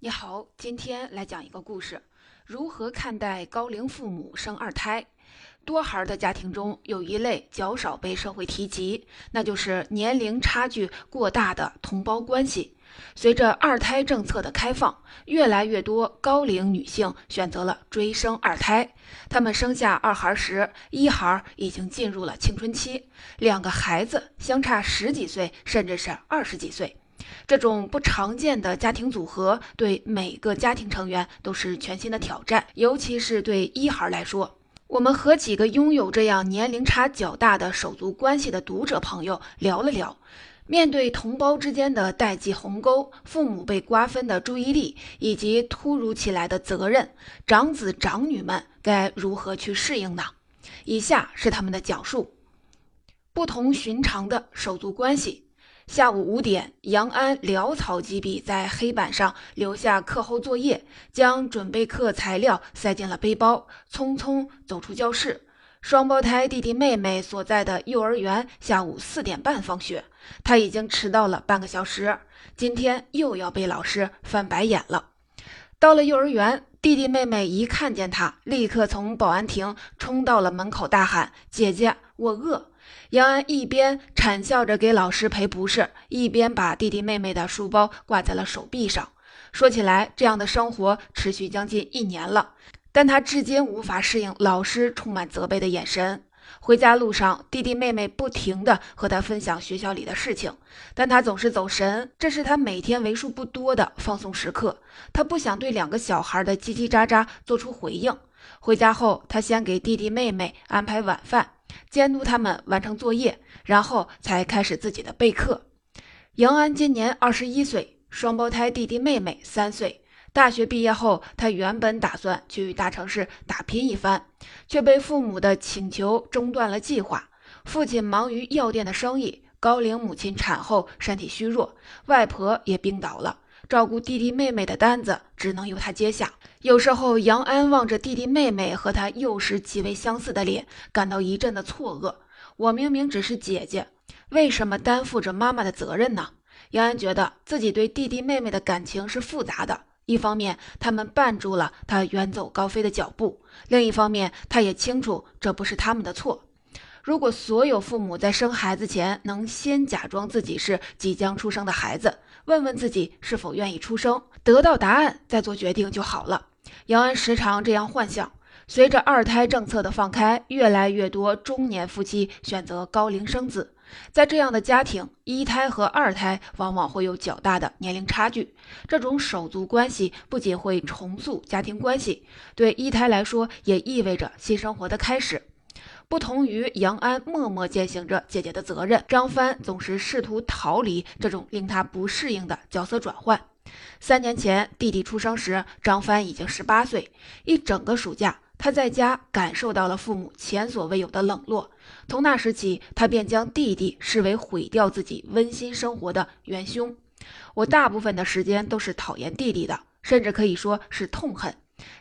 你好，今天来讲一个故事：如何看待高龄父母生二胎？多孩的家庭中有一类较少被社会提及，那就是年龄差距过大的同胞关系。随着二胎政策的开放，越来越多高龄女性选择了追生二胎。她们生下二孩时，一孩已经进入了青春期，两个孩子相差十几岁，甚至是二十几岁。这种不常见的家庭组合对每个家庭成员都是全新的挑战，尤其是对一孩来说。我们和几个拥有这样年龄差较大的手足关系的读者朋友聊了聊，面对同胞之间的代际鸿沟、父母被瓜分的注意力以及突如其来的责任，长子长女们该如何去适应呢？以下是他们的讲述：不同寻常的手足关系。下午五点，杨安潦草几笔在黑板上留下课后作业，将准备课材料塞进了背包，匆匆走出教室。双胞胎弟弟妹妹所在的幼儿园下午四点半放学，他已经迟到了半个小时，今天又要被老师翻白眼了。到了幼儿园，弟弟妹妹一看见他，立刻从保安亭冲到了门口，大喊：“姐姐，我饿。”杨安一边惨笑着给老师赔不是，一边把弟弟妹妹的书包挂在了手臂上。说起来，这样的生活持续将近一年了，但他至今无法适应老师充满责备的眼神。回家路上，弟弟妹妹不停地和他分享学校里的事情，但他总是走神。这是他每天为数不多的放松时刻，他不想对两个小孩的叽叽喳喳做出回应。回家后，他先给弟弟妹妹安排晚饭。监督他们完成作业，然后才开始自己的备课。杨安今年二十一岁，双胞胎弟弟妹妹三岁。大学毕业后，他原本打算去大城市打拼一番，却被父母的请求中断了计划。父亲忙于药店的生意，高龄母亲产后身体虚弱，外婆也病倒了。照顾弟弟妹妹的单子只能由他接下。有时候，杨安望着弟弟妹妹和他幼时极为相似的脸，感到一阵的错愕。我明明只是姐姐，为什么担负着妈妈的责任呢？杨安觉得自己对弟弟妹妹的感情是复杂的。一方面，他们绊住了他远走高飞的脚步；另一方面，他也清楚这不是他们的错。如果所有父母在生孩子前能先假装自己是即将出生的孩子，问问自己是否愿意出生，得到答案再做决定就好了。杨安时常这样幻想。随着二胎政策的放开，越来越多中年夫妻选择高龄生子。在这样的家庭，一胎和二胎往往会有较大的年龄差距。这种手足关系不仅会重塑家庭关系，对一胎来说也意味着新生活的开始。不同于杨安默默践行着姐姐的责任，张帆总是试图逃离这种令他不适应的角色转换。三年前弟弟出生时，张帆已经十八岁，一整个暑假他在家感受到了父母前所未有的冷落。从那时起，他便将弟弟视为毁掉自己温馨生活的元凶。我大部分的时间都是讨厌弟弟的，甚至可以说是痛恨。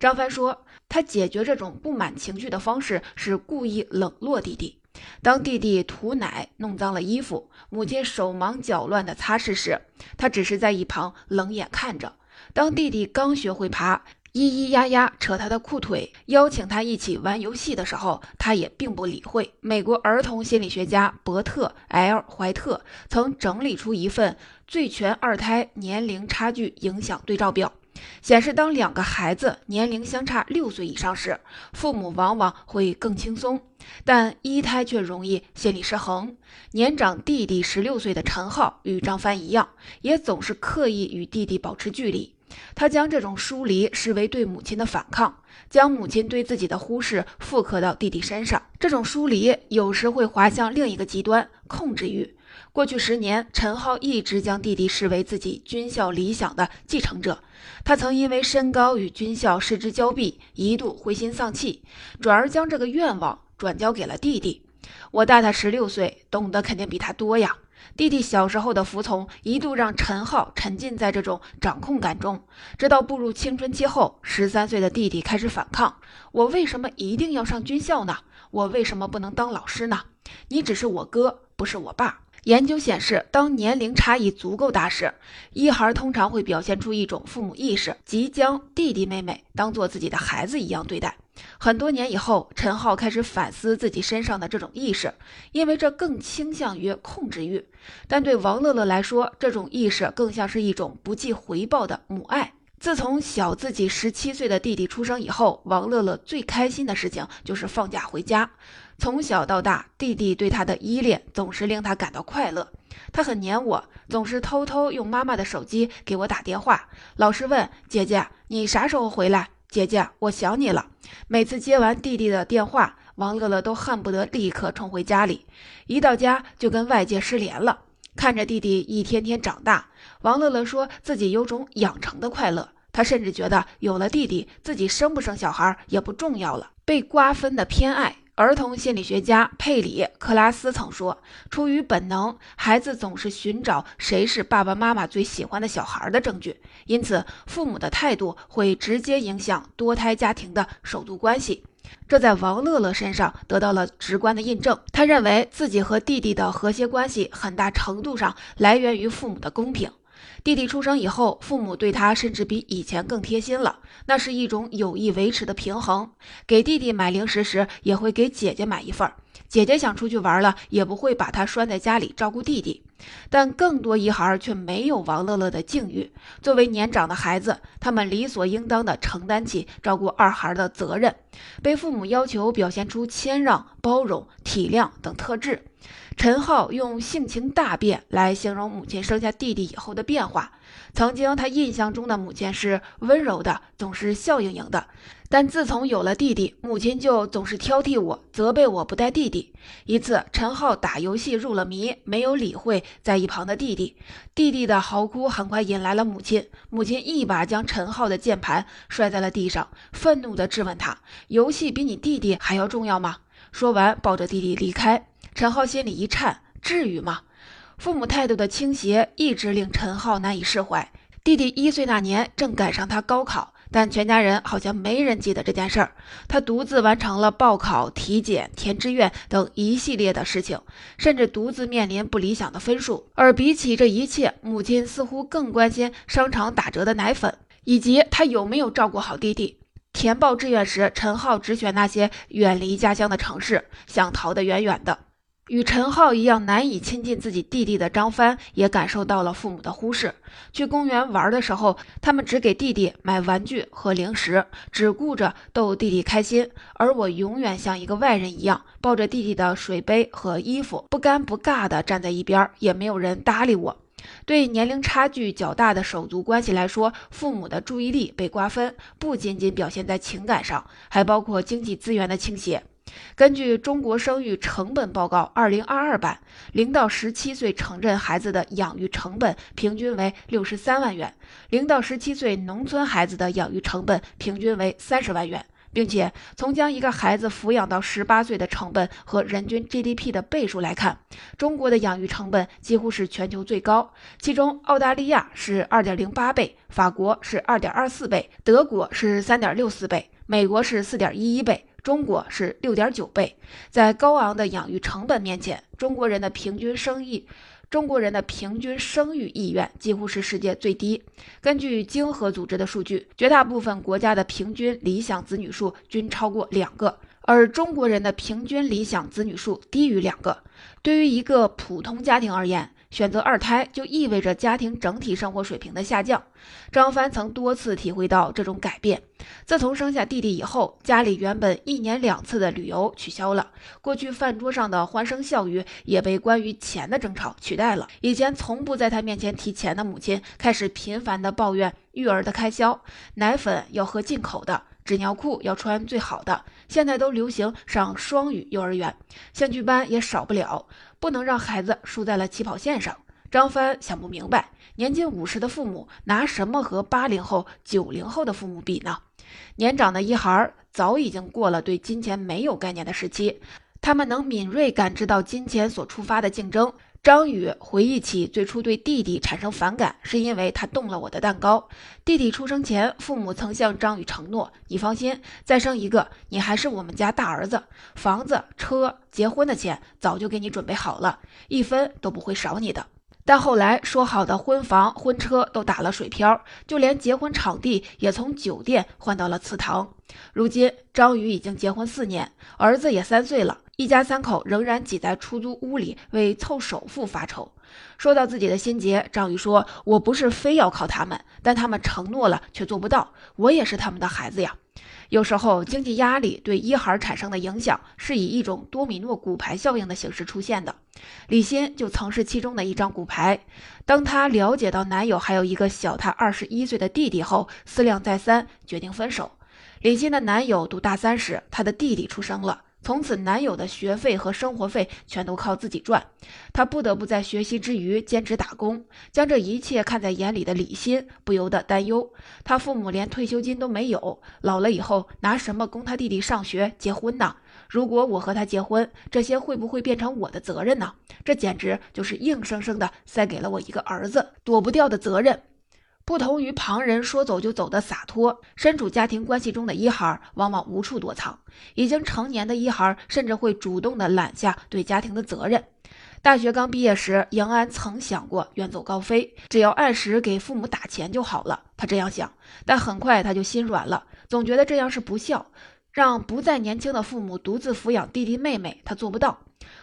张帆说。他解决这种不满情绪的方式是故意冷落弟弟。当弟弟吐奶弄脏了衣服，母亲手忙脚乱地擦拭时，他只是在一旁冷眼看着。当弟弟刚学会爬，咿咿呀呀扯他的裤腿，邀请他一起玩游戏的时候，他也并不理会。美国儿童心理学家伯特 ·L· 怀特曾整理出一份最全二胎年龄差距影响对照表。显示，当两个孩子年龄相差六岁以上时，父母往往会更轻松；但一胎却容易心理失衡。年长弟弟十六岁的陈浩与张帆一样，也总是刻意与弟弟保持距离。他将这种疏离视为对母亲的反抗，将母亲对自己的忽视复刻到弟弟身上。这种疏离有时会滑向另一个极端——控制欲。过去十年，陈浩一直将弟弟视为自己军校理想的继承者。他曾因为身高与军校失之交臂，一度灰心丧气，转而将这个愿望转交给了弟弟。我大他十六岁，懂得肯定比他多呀。弟弟小时候的服从，一度让陈浩沉浸在这种掌控感中。直到步入青春期后，十三岁的弟弟开始反抗：“我为什么一定要上军校呢？我为什么不能当老师呢？你只是我哥，不是我爸。”研究显示，当年龄差异足够大时，一孩通常会表现出一种父母意识，即将弟弟妹妹当做自己的孩子一样对待。很多年以后，陈浩开始反思自己身上的这种意识，因为这更倾向于控制欲。但对王乐乐来说，这种意识更像是一种不计回报的母爱。自从小自己十七岁的弟弟出生以后，王乐乐最开心的事情就是放假回家。从小到大，弟弟对他的依恋总是令他感到快乐。他很黏我，总是偷偷用妈妈的手机给我打电话，老是问姐姐你啥时候回来？姐姐，我想你了。每次接完弟弟的电话，王乐乐都恨不得立刻冲回家里，一到家就跟外界失联了。看着弟弟一天天长大，王乐乐说自己有种养成的快乐。他甚至觉得有了弟弟，自己生不生小孩也不重要了。被瓜分的偏爱。儿童心理学家佩里克拉斯曾说：“出于本能，孩子总是寻找谁是爸爸妈妈最喜欢的小孩的证据。因此，父母的态度会直接影响多胎家庭的首度关系。”这在王乐乐身上得到了直观的印证。他认为自己和弟弟的和谐关系很大程度上来源于父母的公平。弟弟出生以后，父母对他甚至比以前更贴心了，那是一种有意维持的平衡。给弟弟买零食时，也会给姐姐买一份儿。姐姐想出去玩了，也不会把他拴在家里照顾弟弟。但更多一孩却没有王乐乐的境遇。作为年长的孩子，他们理所应当地承担起照顾二孩的责任，被父母要求表现出谦让、包容、体谅等特质。陈浩用性情大变来形容母亲生下弟弟以后的变化。曾经，他印象中的母亲是温柔的，总是笑盈盈的。但自从有了弟弟，母亲就总是挑剔我，责备我不带弟弟。一次，陈浩打游戏入了迷，没有理会在一旁的弟弟。弟弟的嚎哭很快引来了母亲，母亲一把将陈浩的键盘摔在了地上，愤怒地质问他：“游戏比你弟弟还要重要吗？”说完，抱着弟弟离开。陈浩心里一颤，至于吗？父母态度的倾斜一直令陈浩难以释怀。弟弟一岁那年正赶上他高考，但全家人好像没人记得这件事儿。他独自完成了报考、体检、填志愿等一系列的事情，甚至独自面临不理想的分数。而比起这一切，母亲似乎更关心商场打折的奶粉，以及他有没有照顾好弟弟。填报志愿时，陈浩只选那些远离家乡的城市，想逃得远远的。与陈浩一样难以亲近自己弟弟的张帆也感受到了父母的忽视。去公园玩的时候，他们只给弟弟买玩具和零食，只顾着逗弟弟开心，而我永远像一个外人一样，抱着弟弟的水杯和衣服，不尴不尬地站在一边，也没有人搭理我。对年龄差距较大的手足关系来说，父母的注意力被瓜分，不仅仅表现在情感上，还包括经济资源的倾斜。根据《中国生育成本报告》二零二二版，零到十七岁城镇孩子的养育成本平均为六十三万元，零到十七岁农村孩子的养育成本平均为三十万元，并且从将一个孩子抚养到十八岁的成本和人均 GDP 的倍数来看，中国的养育成本几乎是全球最高，其中澳大利亚是二点零八倍，法国是二点二四倍，德国是三点六四倍，美国是四点一一倍。中国是六点九倍，在高昂的养育成本面前，中国人的平均生育，中国人的平均生育意愿几乎是世界最低。根据经合组织的数据，绝大部分国家的平均理想子女数均超过两个，而中国人的平均理想子女数低于两个。对于一个普通家庭而言，选择二胎就意味着家庭整体生活水平的下降。张帆曾多次体会到这种改变。自从生下弟弟以后，家里原本一年两次的旅游取消了，过去饭桌上的欢声笑语也被关于钱的争吵取代了。以前从不在他面前提钱的母亲，开始频繁地抱怨育儿的开销：奶粉要喝进口的，纸尿裤要穿最好的。现在都流行上双语幼儿园，兴趣班也少不了。不能让孩子输在了起跑线上。张帆想不明白，年近五十的父母拿什么和八零后、九零后的父母比呢？年长的一孩早已经过了对金钱没有概念的时期，他们能敏锐感知到金钱所触发的竞争，张宇回忆起最初对弟弟产生反感，是因为他动了我的蛋糕。弟弟出生前，父母曾向张宇承诺：“你放心，再生一个，你还是我们家大儿子，房子、车、结婚的钱早就给你准备好了，一分都不会少你的。”但后来说好的婚房、婚车都打了水漂，就连结婚场地也从酒店换到了祠堂。如今，张宇已经结婚四年，儿子也三岁了。一家三口仍然挤在出租屋里为凑首付发愁。说到自己的心结，张宇说：“我不是非要靠他们，但他们承诺了却做不到，我也是他们的孩子呀。”有时候，经济压力对一孩产生的影响是以一种多米诺骨牌效应的形式出现的。李欣就曾是其中的一张骨牌。当她了解到男友还有一个小她二十一岁的弟弟后，思量再三，决定分手。李欣的男友读大三时，她的弟弟出生了。从此，男友的学费和生活费全都靠自己赚，她不得不在学习之余兼职打工。将这一切看在眼里的李欣不由得担忧：她父母连退休金都没有，老了以后拿什么供他弟弟上学、结婚呢？如果我和他结婚，这些会不会变成我的责任呢？这简直就是硬生生的塞给了我一个儿子，躲不掉的责任。不同于旁人说走就走的洒脱，身处家庭关系中的一孩往往无处躲藏。已经成年的一孩甚至会主动的揽下对家庭的责任。大学刚毕业时，杨安曾想过远走高飞，只要按时给父母打钱就好了。他这样想，但很快他就心软了，总觉得这样是不孝，让不再年轻的父母独自抚养弟弟妹妹，他做不到。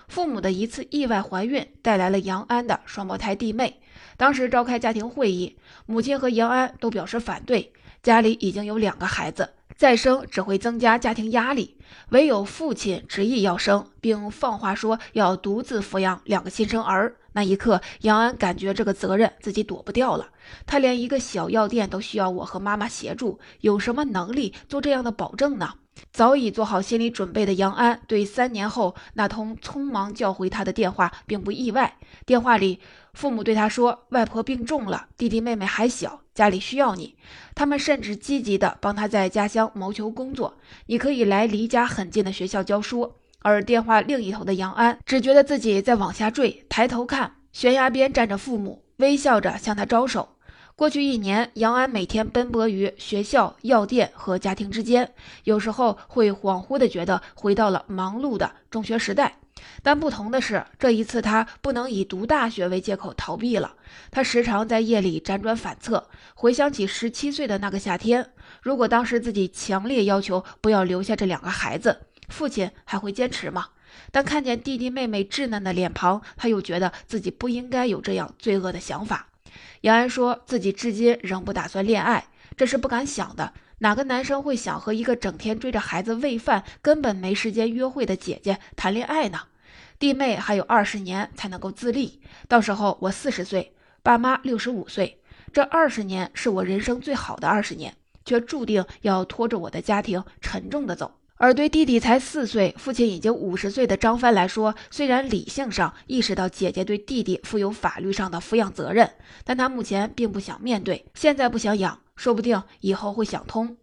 父母的一次意外怀孕带来了杨安的双胞胎弟妹。当时召开家庭会议，母亲和杨安都表示反对。家里已经有两个孩子，再生只会增加家庭压力。唯有父亲执意要生，并放话说要独自抚养两个新生儿。那一刻，杨安感觉这个责任自己躲不掉了。他连一个小药店都需要我和妈妈协助，有什么能力做这样的保证呢？早已做好心理准备的杨安，对三年后那通匆忙叫回他的电话并不意外。电话里，父母对他说：“外婆病重了，弟弟妹妹还小，家里需要你。他们甚至积极地帮他在家乡谋求工作，你可以来离家很近的学校教书。”而电话另一头的杨安只觉得自己在往下坠，抬头看，悬崖边站着父母，微笑着向他招手。过去一年，杨安每天奔波于学校、药店和家庭之间，有时候会恍惚地觉得回到了忙碌的中学时代。但不同的是，这一次他不能以读大学为借口逃避了。他时常在夜里辗转反侧，回想起十七岁的那个夏天，如果当时自己强烈要求不要留下这两个孩子，父亲还会坚持吗？但看见弟弟妹妹稚嫩的脸庞，他又觉得自己不应该有这样罪恶的想法。杨安说自己至今仍不打算恋爱，这是不敢想的。哪个男生会想和一个整天追着孩子喂饭、根本没时间约会的姐姐谈恋爱呢？弟妹还有二十年才能够自立，到时候我四十岁，爸妈六十五岁，这二十年是我人生最好的二十年，却注定要拖着我的家庭沉重的走。而对弟弟才四岁、父亲已经五十岁的张帆来说，虽然理性上意识到姐姐对弟弟负有法律上的抚养责任，但他目前并不想面对。现在不想养，说不定以后会想通。